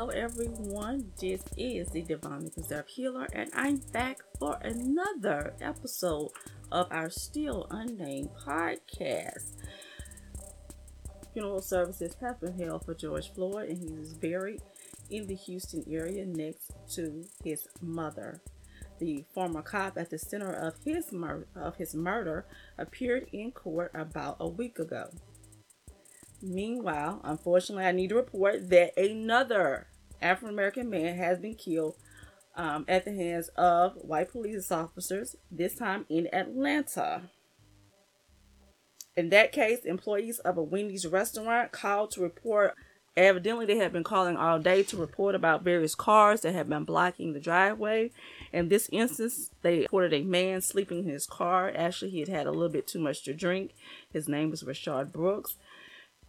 Hello, everyone. This is the Divinely Preserved Healer, and I'm back for another episode of our Still Unnamed podcast. Funeral services have been held for George Floyd, and he is buried in the Houston area next to his mother. The former cop at the center of his mur- of his murder appeared in court about a week ago. Meanwhile, unfortunately, I need to report that another African American man has been killed um, at the hands of white police officers, this time in Atlanta. In that case, employees of a Wendy's restaurant called to report. Evidently, they had been calling all day to report about various cars that had been blocking the driveway. In this instance, they reported a man sleeping in his car. Actually, he had had a little bit too much to drink. His name was Rayshard Brooks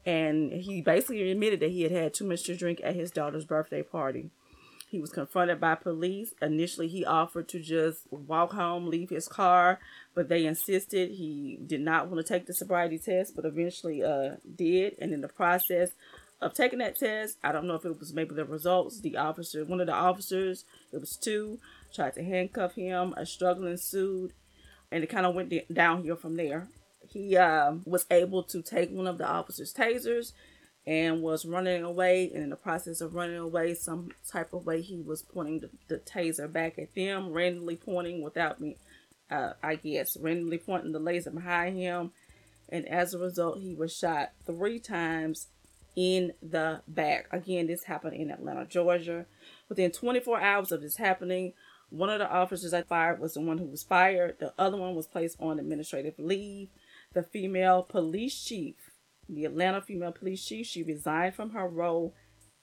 and he basically admitted that he had had too much to drink at his daughter's birthday party. He was confronted by police. Initially, he offered to just walk home, leave his car, but they insisted he did not want to take the sobriety test, but eventually uh, did. And in the process of taking that test, I don't know if it was maybe the results, the officer, one of the officers, it was two, tried to handcuff him. A struggle ensued, and it kind of went downhill from there he uh, was able to take one of the officer's tasers and was running away. And in the process of running away, some type of way, he was pointing the, the taser back at them, randomly pointing without me, uh, I guess, randomly pointing the laser behind him. And as a result, he was shot three times in the back. Again, this happened in Atlanta, Georgia. Within 24 hours of this happening, one of the officers I fired was the one who was fired. The other one was placed on administrative leave the female police chief, the Atlanta female police chief, she resigned from her role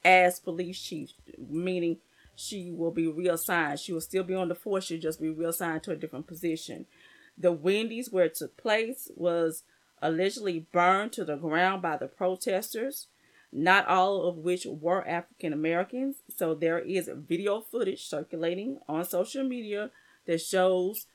as police chief, meaning she will be reassigned. She will still be on the force, she'll just be reassigned to a different position. The Wendy's where it took place was allegedly burned to the ground by the protesters, not all of which were African Americans. So there is video footage circulating on social media that shows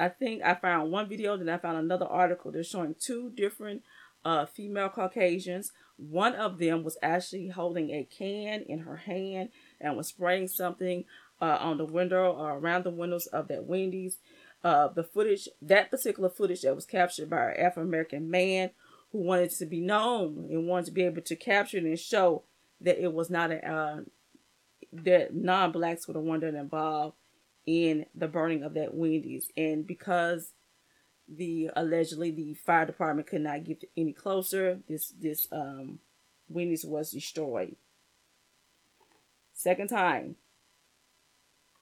I think I found one video, then I found another article. They're showing two different uh, female Caucasians. One of them was actually holding a can in her hand and was spraying something uh, on the window or around the windows of that Wendy's. Uh, the footage, that particular footage that was captured by an African American man who wanted to be known and wanted to be able to capture it and show that it was not a, uh, that non blacks were the one that involved in the burning of that Wendy's. And because the allegedly the fire department could not get any closer, this this um Wendy's was destroyed. Second time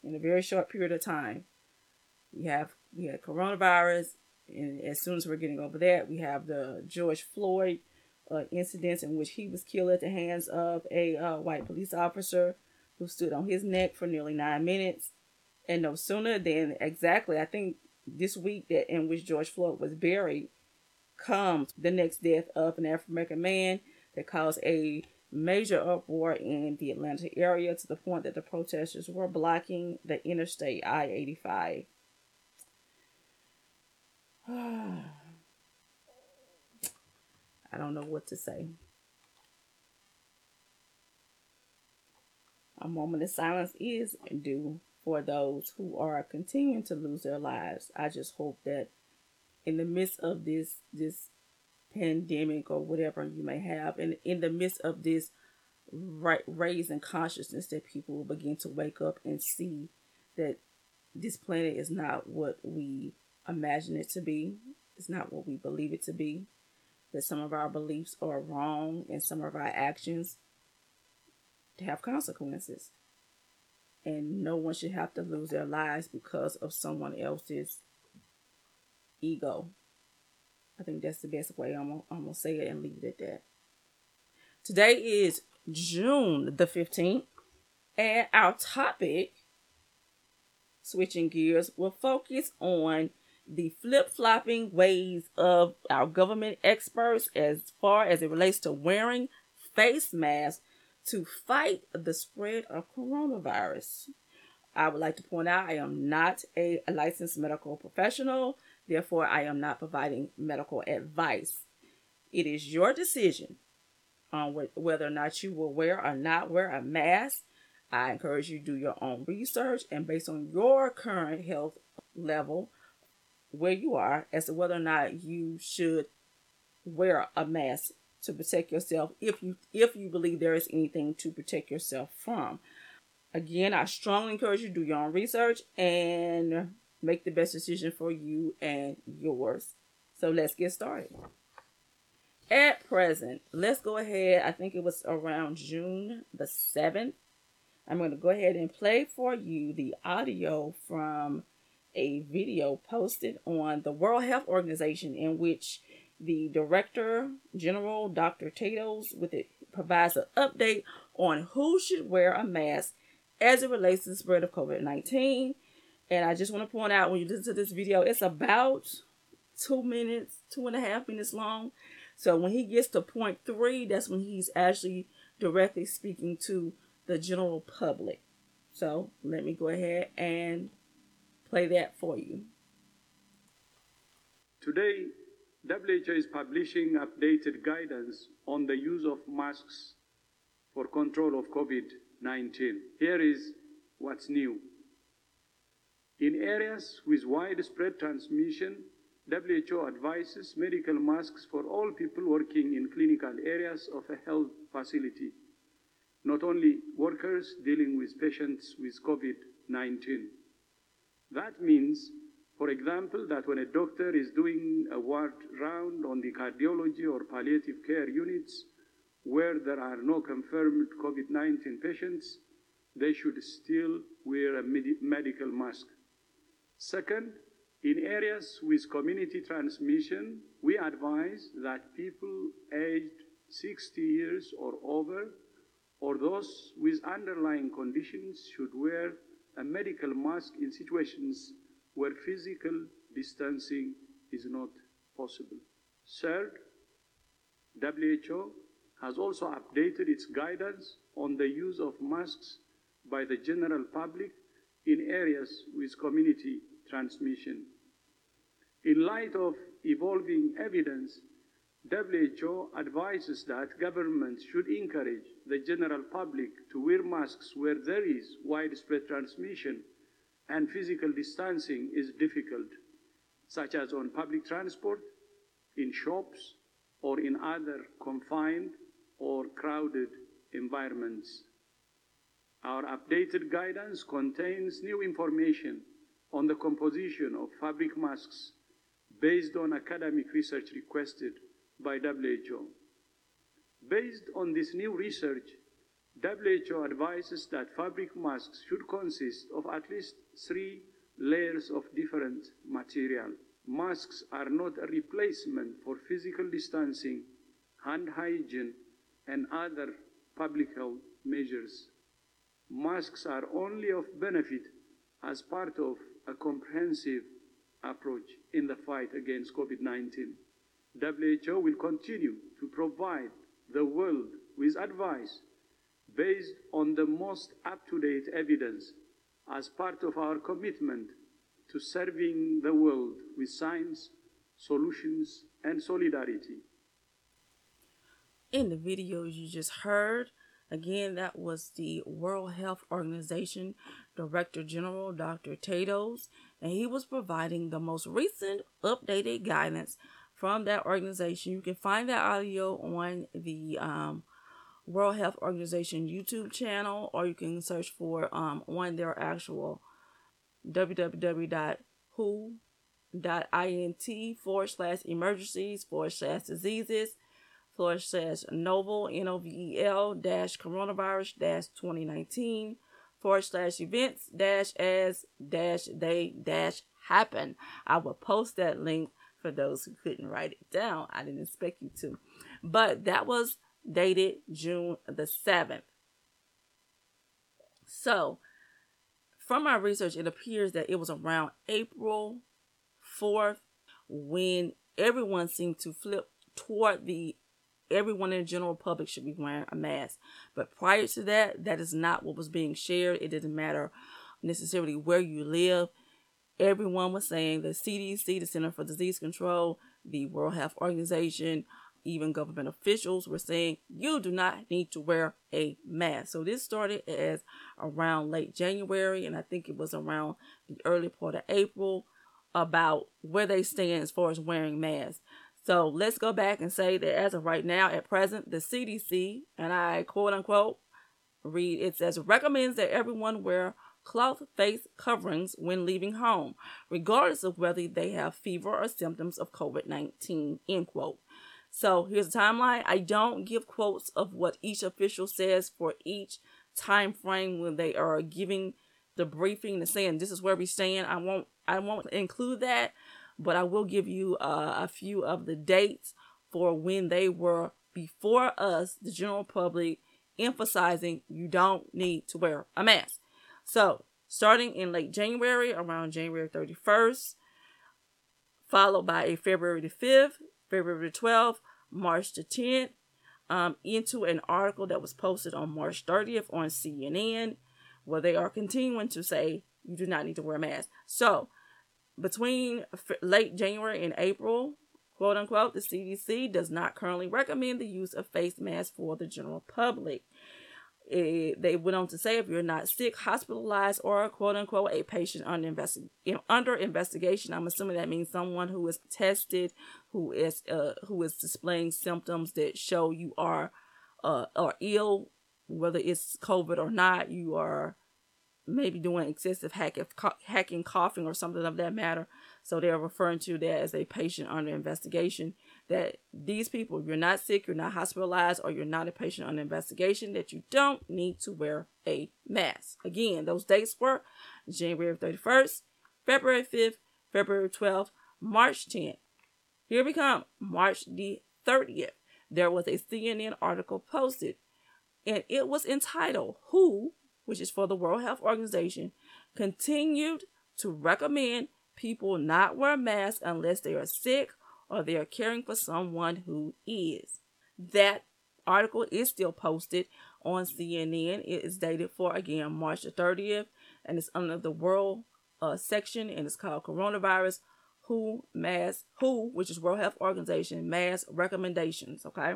in a very short period of time. We have we had coronavirus, and as soon as we're getting over that, we have the George Floyd uh, incidents in which he was killed at the hands of a uh, white police officer who stood on his neck for nearly nine minutes. And no sooner than exactly, I think this week that in which George Floyd was buried comes the next death of an African American man that caused a major uproar in the Atlanta area to the point that the protesters were blocking the interstate I 85. I don't know what to say. A moment of silence is due for those who are continuing to lose their lives. I just hope that in the midst of this this pandemic or whatever you may have, and in the midst of this right raising consciousness, that people will begin to wake up and see that this planet is not what we imagine it to be. It's not what we believe it to be. That some of our beliefs are wrong and some of our actions have consequences and no one should have to lose their lives because of someone else's ego. I think that's the best way I'm, I'm to say it and leave it at that. Today is June the 15th, and our topic, switching gears, will focus on the flip flopping ways of our government experts as far as it relates to wearing face masks to fight the spread of coronavirus. I would like to point out I am not a, licensed medical professional, therefore, I am not providing medical advice. It is your decision on whether or not you will wear or not wear a mask. I encourage you to do your own research and based on your current health level, where you are, as to whether or not you should wear a mask to protect yourself if you if you believe there is anything to protect yourself from. Again, I strongly encourage you to do your own research and make the best decision for you and yours. So let's get started. At present, let's go ahead. I think it was around June the 7th. I'm going to go ahead and play for you the audio from a video posted on the World Health Organization in which the Director General, Dr. Tedros, with it provides an update on who should wear a mask as it relates to the spread of COVID 19. And I just want to point out when you listen to this video, it's about two minutes, two and a half minutes long. So when he gets to point three, that's when he's actually directly speaking to the general public. So let me go ahead and play that for you. Today, WHO is publishing updated guidance on the use of masks for control of COVID 19. Here is what's new. In areas with widespread transmission, WHO advises medical masks for all people working in clinical areas of a health facility, not only workers dealing with patients with COVID 19. That means, for example, that when a doctor is doing a ward round on the cardiology or palliative care units, where there are no confirmed COVID 19 patients, they should still wear a med- medical mask. Second, in areas with community transmission, we advise that people aged 60 years or over, or those with underlying conditions, should wear a medical mask in situations where physical distancing is not possible. Third, WHO has also updated its guidance on the use of masks by the general public in areas with community transmission. In light of evolving evidence, WHO advises that governments should encourage the general public to wear masks where there is widespread transmission and physical distancing is difficult, such as on public transport, in shops, or in other confined or crowded environments. Our updated guidance contains new information on the composition of fabric masks based on academic research requested by WHO. Based on this new research, WHO advises that fabric masks should consist of at least three layers of different material. Masks are not a replacement for physical distancing, hand hygiene, and other public health measures. Masks are only of benefit as part of a comprehensive approach in the fight against COVID 19. WHO will continue to provide the world with advice based on the most up to date evidence as part of our commitment to serving the world with science, solutions, and solidarity. In the videos you just heard, again, that was the World Health Organization Director General Dr. Tedros, and he was providing the most recent updated guidance from that organization. You can find that audio on the um, World Health Organization YouTube channel, or you can search for um, on their actual www.who.int forward slash emergencies forward slash diseases forward slash novel N O V E L dash coronavirus dash 2019 forward slash events dash as dash they dash happen. I will post that link for those who couldn't write it down. I didn't expect you to. But that was dated June the 7th. So, from my research, it appears that it was around April 4th when everyone seemed to flip toward the everyone in the general public should be wearing a mask. But prior to that, that is not what was being shared. It didn't matter necessarily where you live. Everyone was saying the CDC, the Center for Disease Control, the World Health Organization, even government officials were saying you do not need to wear a mask. So this started as around late January, and I think it was around the early part of April about where they stand as far as wearing masks. So let's go back and say that as of right now, at present, the CDC, and I quote unquote read, it says recommends that everyone wear cloth face coverings when leaving home, regardless of whether they have fever or symptoms of COVID 19. End quote. So here's the timeline. I don't give quotes of what each official says for each time frame when they are giving the briefing and saying this is where we stand. I won't I won't include that, but I will give you uh, a few of the dates for when they were before us, the general public, emphasizing you don't need to wear a mask. So, starting in late January, around January 31st, followed by a February the 5th, February the 12th, March the 10th, um, into an article that was posted on March 30th on CNN, where they are continuing to say you do not need to wear a mask. So, between f- late January and April, quote unquote, the CDC does not currently recommend the use of face masks for the general public. It, they went on to say if you're not sick, hospitalized, or quote unquote a patient under, investi- under investigation, I'm assuming that means someone who is tested, who is uh, who is displaying symptoms that show you are uh, are ill, whether it's COVID or not, you are maybe doing excessive hacking, hacking, coughing, or something of that matter. So they're referring to that as a patient under investigation. That these people, you're not sick, you're not hospitalized, or you're not a patient on investigation, that you don't need to wear a mask. Again, those dates were January 31st, February 5th, February 12th, March 10th. Here we come, March the 30th. There was a CNN article posted, and it was entitled, Who which is for the World Health Organization, continued to recommend people not wear masks unless they are sick or they are caring for someone who is. That article is still posted on CNN. It is dated for again March the 30th and it's under the World uh, section and it's called Coronavirus WHO Mass WHO, which is World Health Organization mass recommendations. Okay.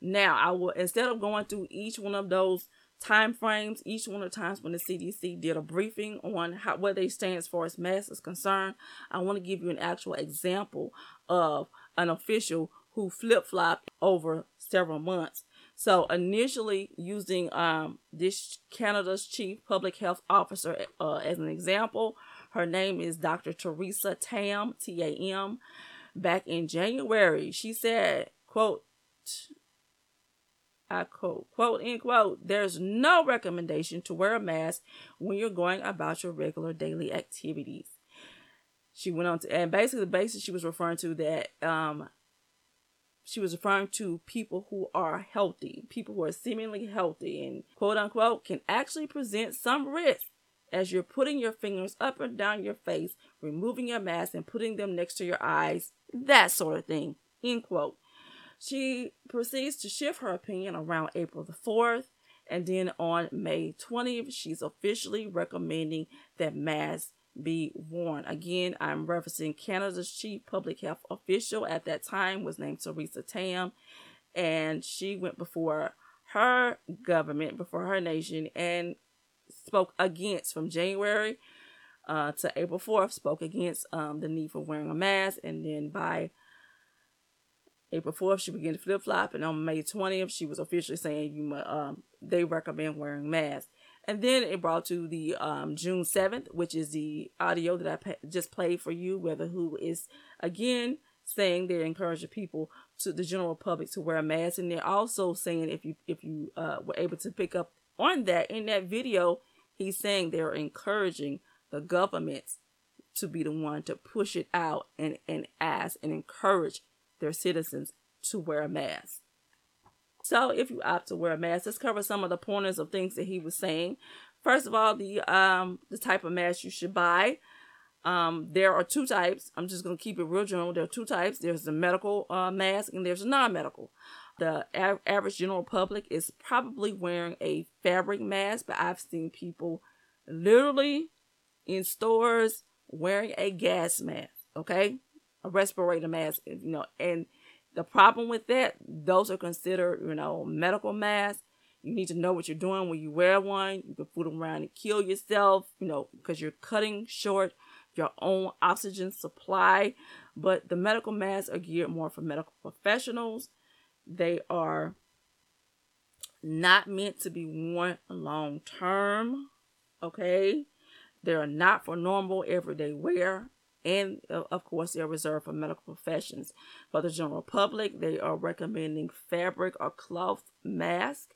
Now I will instead of going through each one of those time frames each one of the times when the CDC did a briefing on how where they stand as far as masks is concerned. I want to give you an actual example of an official who flip flopped over several months. So initially using um, this Canada's chief public health officer uh, as an example, her name is Dr. Theresa Tam, T-A-M. Back in January, she said, quote, I quote, quote, end quote, there's no recommendation to wear a mask when you're going about your regular daily activities. She went on to, and basically the basis she was referring to that, um, she was referring to people who are healthy, people who are seemingly healthy and quote unquote can actually present some risk as you're putting your fingers up and down your face, removing your mask and putting them next to your eyes, that sort of thing. End quote. She proceeds to shift her opinion around April the 4th, and then on May 20th, she's officially recommending that masks be worn. Again, I'm referencing Canada's chief public health official at that time was named Theresa Tam, and she went before her government, before her nation, and spoke against from January uh, to April 4th, spoke against um, the need for wearing a mask, and then by April 4th, she began to flip flop, and on May 20th, she was officially saying you um, they recommend wearing masks. And then it brought to the um, June 7th, which is the audio that I pa- just played for you, where the WHO is again saying they're encouraging people to the general public to wear a mask, and they're also saying if you if you uh, were able to pick up on that in that video, he's saying they're encouraging the governments to be the one to push it out and and ask and encourage their citizens to wear a mask. So, if you opt to wear a mask, let's cover some of the pointers of things that he was saying. First of all, the um the type of mask you should buy. Um, there are two types. I'm just gonna keep it real general. There are two types. There's the medical uh, mask and there's a non-medical. The average general public is probably wearing a fabric mask, but I've seen people literally in stores wearing a gas mask. Okay, a respirator mask, you know, and The problem with that, those are considered, you know, medical masks. You need to know what you're doing when you wear one. You can fool around and kill yourself, you know, because you're cutting short your own oxygen supply. But the medical masks are geared more for medical professionals. They are not meant to be worn long term. Okay. They are not for normal everyday wear. And uh, of course, they are reserved for medical professions. For the general public, they are recommending fabric or cloth mask.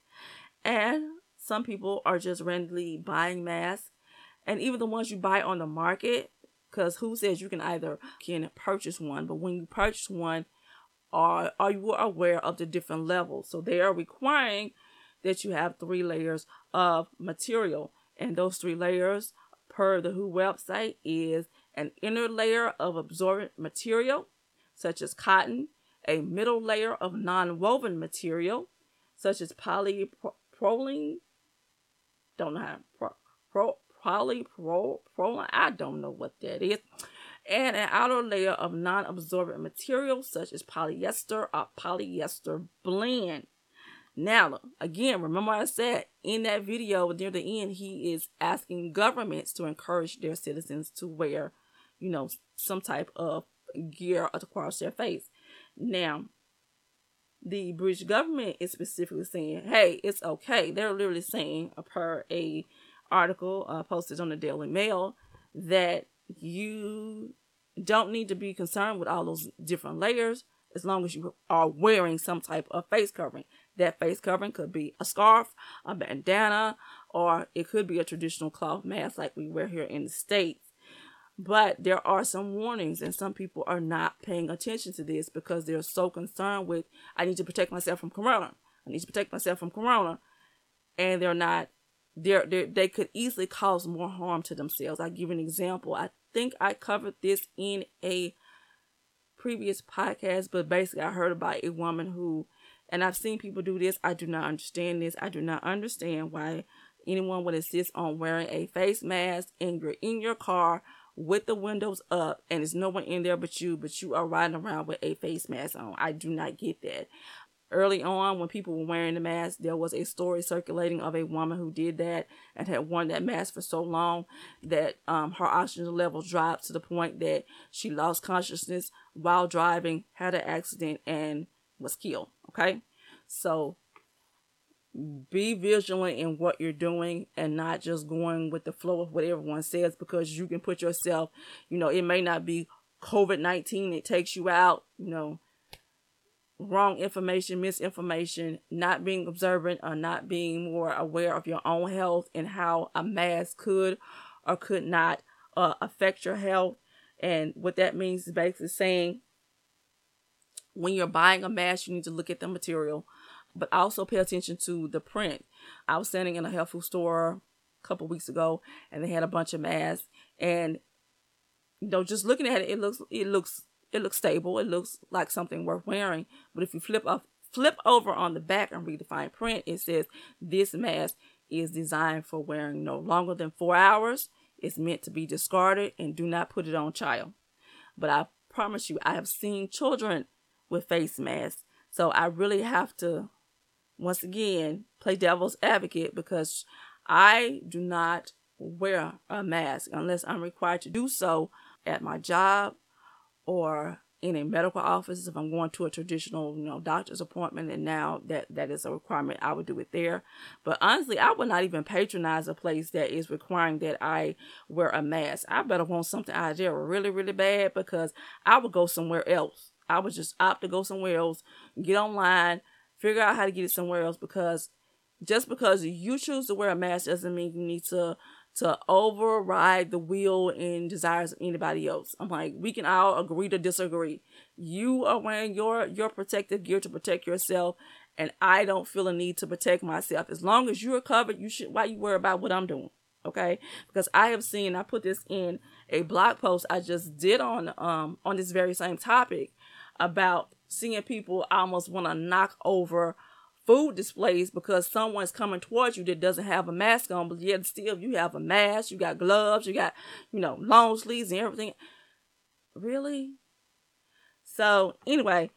And some people are just randomly buying masks. And even the ones you buy on the market, because who says you can either can purchase one, but when you purchase one, are are you aware of the different levels? So they are requiring that you have three layers of material, and those three layers, per the WHO website, is an inner layer of absorbent material, such as cotton, a middle layer of non-woven material, such as polypropylene. Don't know how pro, pro, polypropylene. I don't know what that is. And an outer layer of non-absorbent material such as polyester or polyester blend. Now, again, remember I said in that video near the end, he is asking governments to encourage their citizens to wear, you know, some type of gear across their face. Now, the British government is specifically saying, "Hey, it's okay." They're literally saying, per a article uh, posted on the Daily Mail, that you don't need to be concerned with all those different layers as long as you are wearing some type of face covering. That face covering could be a scarf, a bandana, or it could be a traditional cloth mask like we wear here in the States. But there are some warnings, and some people are not paying attention to this because they're so concerned with, I need to protect myself from corona. I need to protect myself from corona. And they're not, they're, they're, they could easily cause more harm to themselves. I'll give an example. I think I covered this in a previous podcast, but basically, I heard about a woman who, and I've seen people do this. I do not understand this. I do not understand why anyone would insist on wearing a face mask and you're in your car with the windows up and there's no one in there but you, but you are riding around with a face mask on. I do not get that. Early on, when people were wearing the mask, there was a story circulating of a woman who did that and had worn that mask for so long that um, her oxygen level dropped to the point that she lost consciousness while driving, had an accident, and was killed. Okay, so be vigilant in what you're doing and not just going with the flow of what everyone says because you can put yourself, you know, it may not be COVID 19, it takes you out, you know, wrong information, misinformation, not being observant, or not being more aware of your own health and how a mask could or could not uh, affect your health. And what that means is basically saying when you're buying a mask, you need to look at the material, but also pay attention to the print. I was standing in a health food store a couple weeks ago, and they had a bunch of masks, and you know, just looking at it, it looks it looks it looks stable. It looks like something worth wearing. But if you flip off flip over on the back and read the fine print, it says this mask is designed for wearing no longer than four hours. It's meant to be discarded and do not put it on child. But I promise you, I have seen children with face masks. So I really have to, once again, play devil's advocate because I do not wear a mask unless I'm required to do so at my job or in a medical office if I'm going to a traditional, you know, doctor's appointment and now that that is a requirement, I would do it there. But honestly, I would not even patronize a place that is requiring that I wear a mask. I better want something out there really, really bad because I would go somewhere else. I would just opt to go somewhere else, get online, figure out how to get it somewhere else because just because you choose to wear a mask doesn't mean you need to to override the will and desires of anybody else. I'm like, we can all agree to disagree. You are wearing your your protective gear to protect yourself, and I don't feel a need to protect myself. As long as you're covered, you should. Why you worry about what I'm doing? Okay, because I have seen. I put this in a blog post I just did on um on this very same topic about seeing people almost want to knock over food displays because someone's coming towards you that doesn't have a mask on, but yet still you have a mask, you got gloves, you got, you know, long sleeves and everything. Really? So, anyway,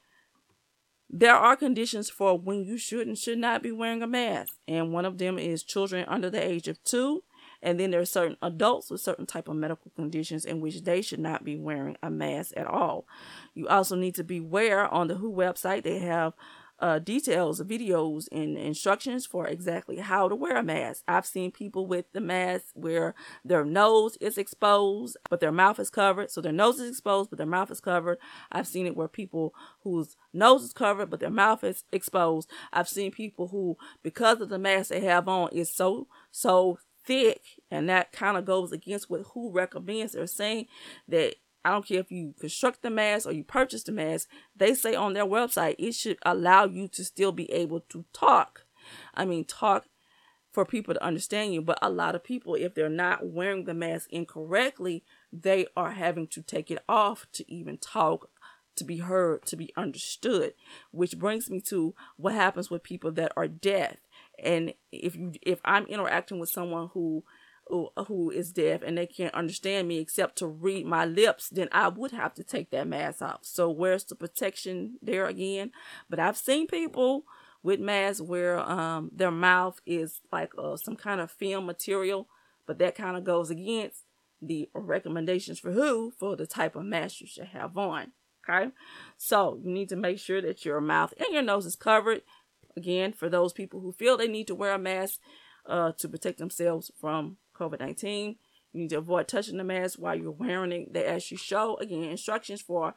there are conditions for when you should and should not be wearing a mask, and one of them is children under the age of two. And then there are certain adults with certain type of medical conditions in which they should not be wearing a mask at all. You also need to beware on the WHO website. They have uh, details, videos, and instructions for exactly how to wear a mask. I've seen people with the mask where their nose is exposed, but their mouth is covered. So their nose is exposed, but their mouth is covered. I've seen it where people whose nose is covered, but their mouth is exposed. I've seen people who, because of the mask they have on, is so, so thick, and that kind of goes against what WHO recommends. They're saying that I don't care if you construct the mask or you purchase the mask, they say on their website it should allow you to still be able to talk. I mean, talk for people to understand you, but a lot of people, if they're not wearing the mask incorrectly, they are having to take it off to even talk, to be heard, to be understood. Which brings me to what happens with people that are deaf. And if you, if I'm interacting with someone who who, is deaf and they can't understand me except to read my lips, then I would have to take that mask off. So where's the protection there again? But I've seen people with masks where um their mouth is like uh, some kind of film material, but that kind of goes against the recommendations for who for the type of mask you should have on. Okay, so you need to make sure that your mouth and your nose is covered. Again, for those people who feel they need to wear a mask uh, to protect themselves from COVID 19. You need to avoid touching the mask while you're wearing it. They actually show again instructions for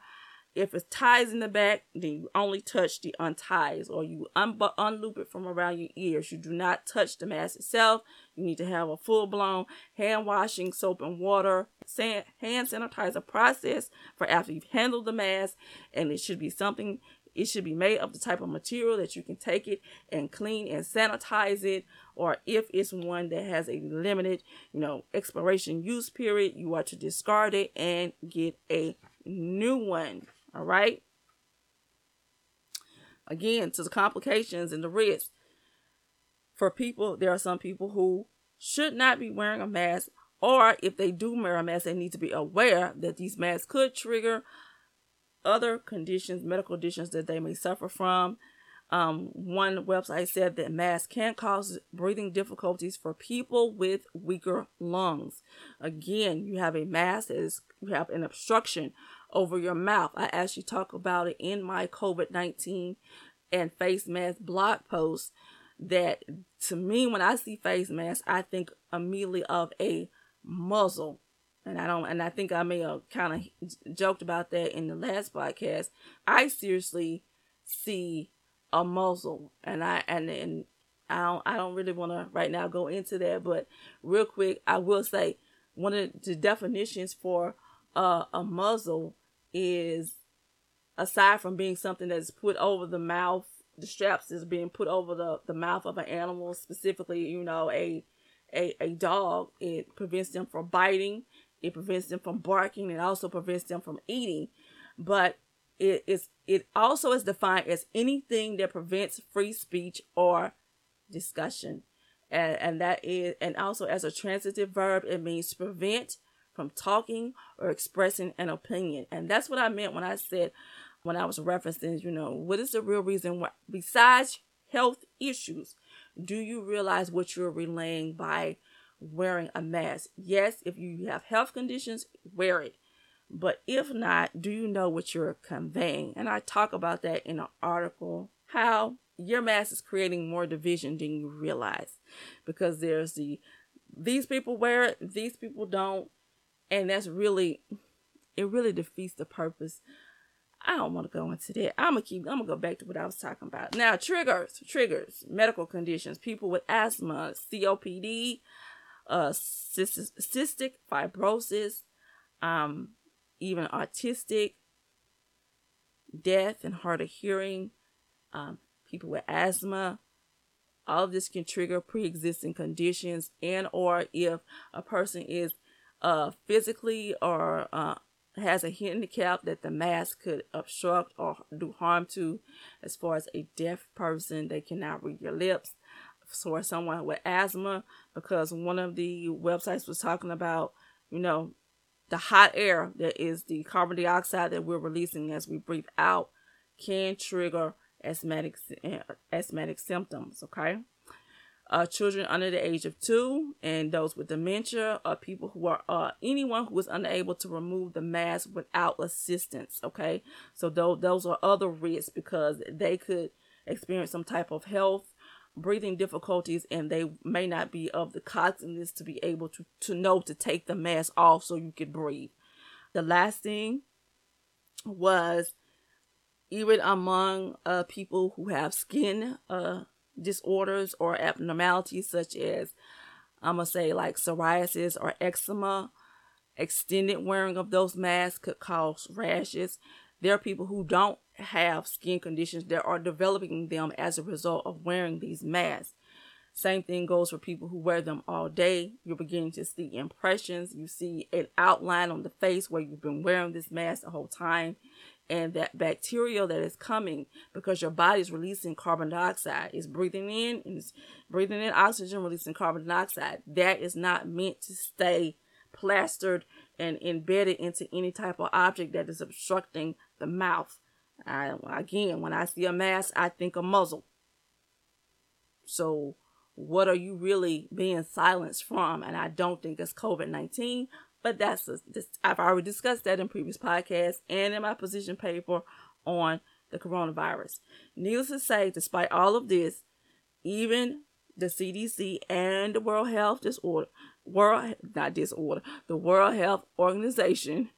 if it ties in the back, then you only touch the unties or you un- unloop it from around your ears. You do not touch the mask itself. You need to have a full blown hand washing, soap and water, hand sanitizer process for after you've handled the mask. And it should be something it should be made of the type of material that you can take it and clean and sanitize it. Or if it's one that has a limited, you know, expiration use period, you are to discard it and get a new one. All right. Again, to the complications and the risks. For people, there are some people who should not be wearing a mask, or if they do wear a mask, they need to be aware that these masks could trigger other conditions, medical conditions that they may suffer from. Um, one website said that masks can cause breathing difficulties for people with weaker lungs. Again, you have a mask that is you have an obstruction over your mouth. I actually talk about it in my COVID nineteen and face mask blog post. That to me, when I see face mask, I think immediately of a muzzle and I don't, and I think I may have kind of joked about that in the last podcast. I seriously see a muzzle, and I and and I don't, I don't really want to right now go into that, but real quick, I will say one of the definitions for uh, a muzzle is aside from being something that's put over the mouth, the straps is being put over the the mouth of an animal, specifically, you know, a a, a dog. It prevents them from biting it prevents them from barking. It also prevents them from eating. But it is it also is defined as anything that prevents free speech or discussion. And, and that is and also as a transitive verb, it means prevent from talking or expressing an opinion. And that's what I meant when I said when I was referencing, you know, what is the real reason why besides health issues, do you realize what you're relaying by wearing a mask. Yes, if you have health conditions, wear it. But if not, do you know what you're conveying? And I talk about that in an article how your mask is creating more division than you realize because there's the these people wear it, these people don't, and that's really it really defeats the purpose. I don't want to go into that. I'm gonna keep. I'm gonna go back to what I was talking about now. Triggers, triggers, medical conditions, people with asthma, COPD, uh, cystic fibrosis, um, even autistic, deaf and hard of hearing, um, people with asthma. All of this can trigger pre-existing conditions, and or if a person is uh, physically or uh, has a handicap that the mask could obstruct or do harm to. As far as a deaf person, they cannot read your lips for someone with asthma because one of the websites was talking about, you know, the hot air that is the carbon dioxide that we're releasing as we breathe out can trigger asthmatic asthmatic symptoms. Okay. Uh, children under the age of two and those with dementia or people who are uh, anyone who is unable to remove the mask without assistance okay so those, those are other risks because they could experience some type of health breathing difficulties and they may not be of the consciousness to be able to, to know to take the mask off so you can breathe the last thing was even among uh, people who have skin uh, disorders or abnormalities such as I'm gonna say like psoriasis or eczema, extended wearing of those masks could cause rashes. There are people who don't have skin conditions that are developing them as a result of wearing these masks. Same thing goes for people who wear them all day. You're beginning to see impressions. You see an outline on the face where you've been wearing this mask the whole time and that bacteria that is coming because your body is releasing carbon dioxide is breathing in and it's breathing in oxygen releasing carbon dioxide that is not meant to stay plastered and embedded into any type of object that is obstructing the mouth I, again when i see a mask i think a muzzle so what are you really being silenced from and i don't think it's covid-19 but that's a, this, I've already discussed that in previous podcasts and in my position paper on the coronavirus. Needless to say, despite all of this, even the CDC and the World Health Disorder, World not disorder, the World Health Organization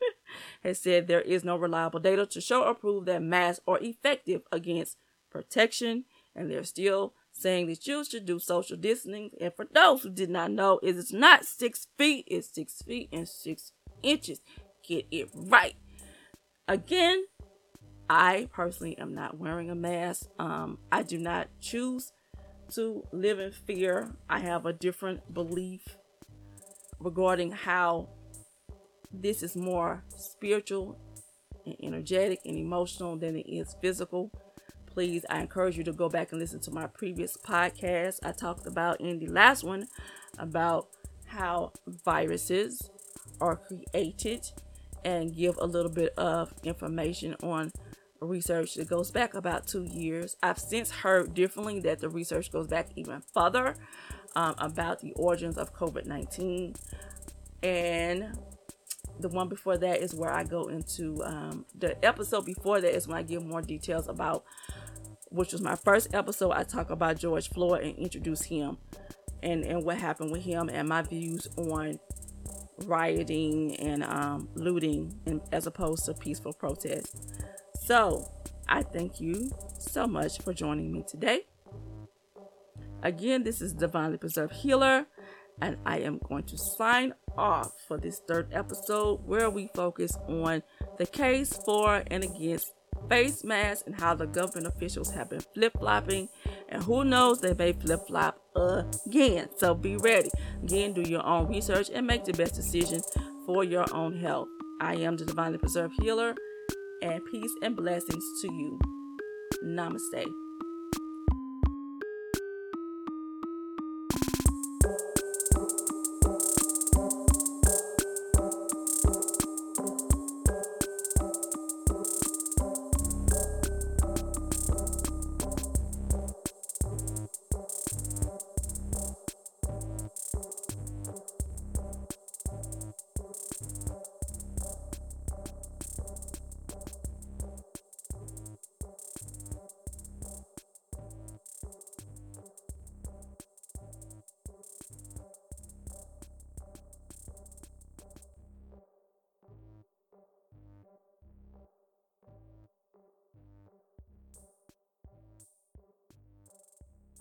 has said there is no reliable data to show or prove that masks are effective against protection, and they're still saying that you should do social distancing. And for those who did not know, it is not six feet, it's six feet and six inches. Get it right. Again, I personally am not wearing a mask. Um, I do not choose to live in fear. I have a different belief regarding how this is more spiritual and energetic and emotional than it is physical please, I encourage you to go back and listen to my previous podcast. I talked about in the last one about how viruses are created and give a little bit of information on research that goes back about two years. I've since heard differently that the research goes back even further um, about the origins of COVID 19. And the one before that is where I go into um, the episode before that is when I give more details about which was my first episode, I talk about George Floyd and introduce him and, and what happened with him and my views on rioting and um, looting and, as opposed to peaceful protest. So I thank you so much for joining me today. Again, this is Divinely Preserved Healer, and I am going to sign off for this third episode where we focus on the case for and against face masks and how the government officials have been flip flopping. And who knows, they may flip flop again. So be ready. Again, do your own research and make the best decision for your own health. I am the Divinely Preserved Healer, and peace and blessings to you. Namaste.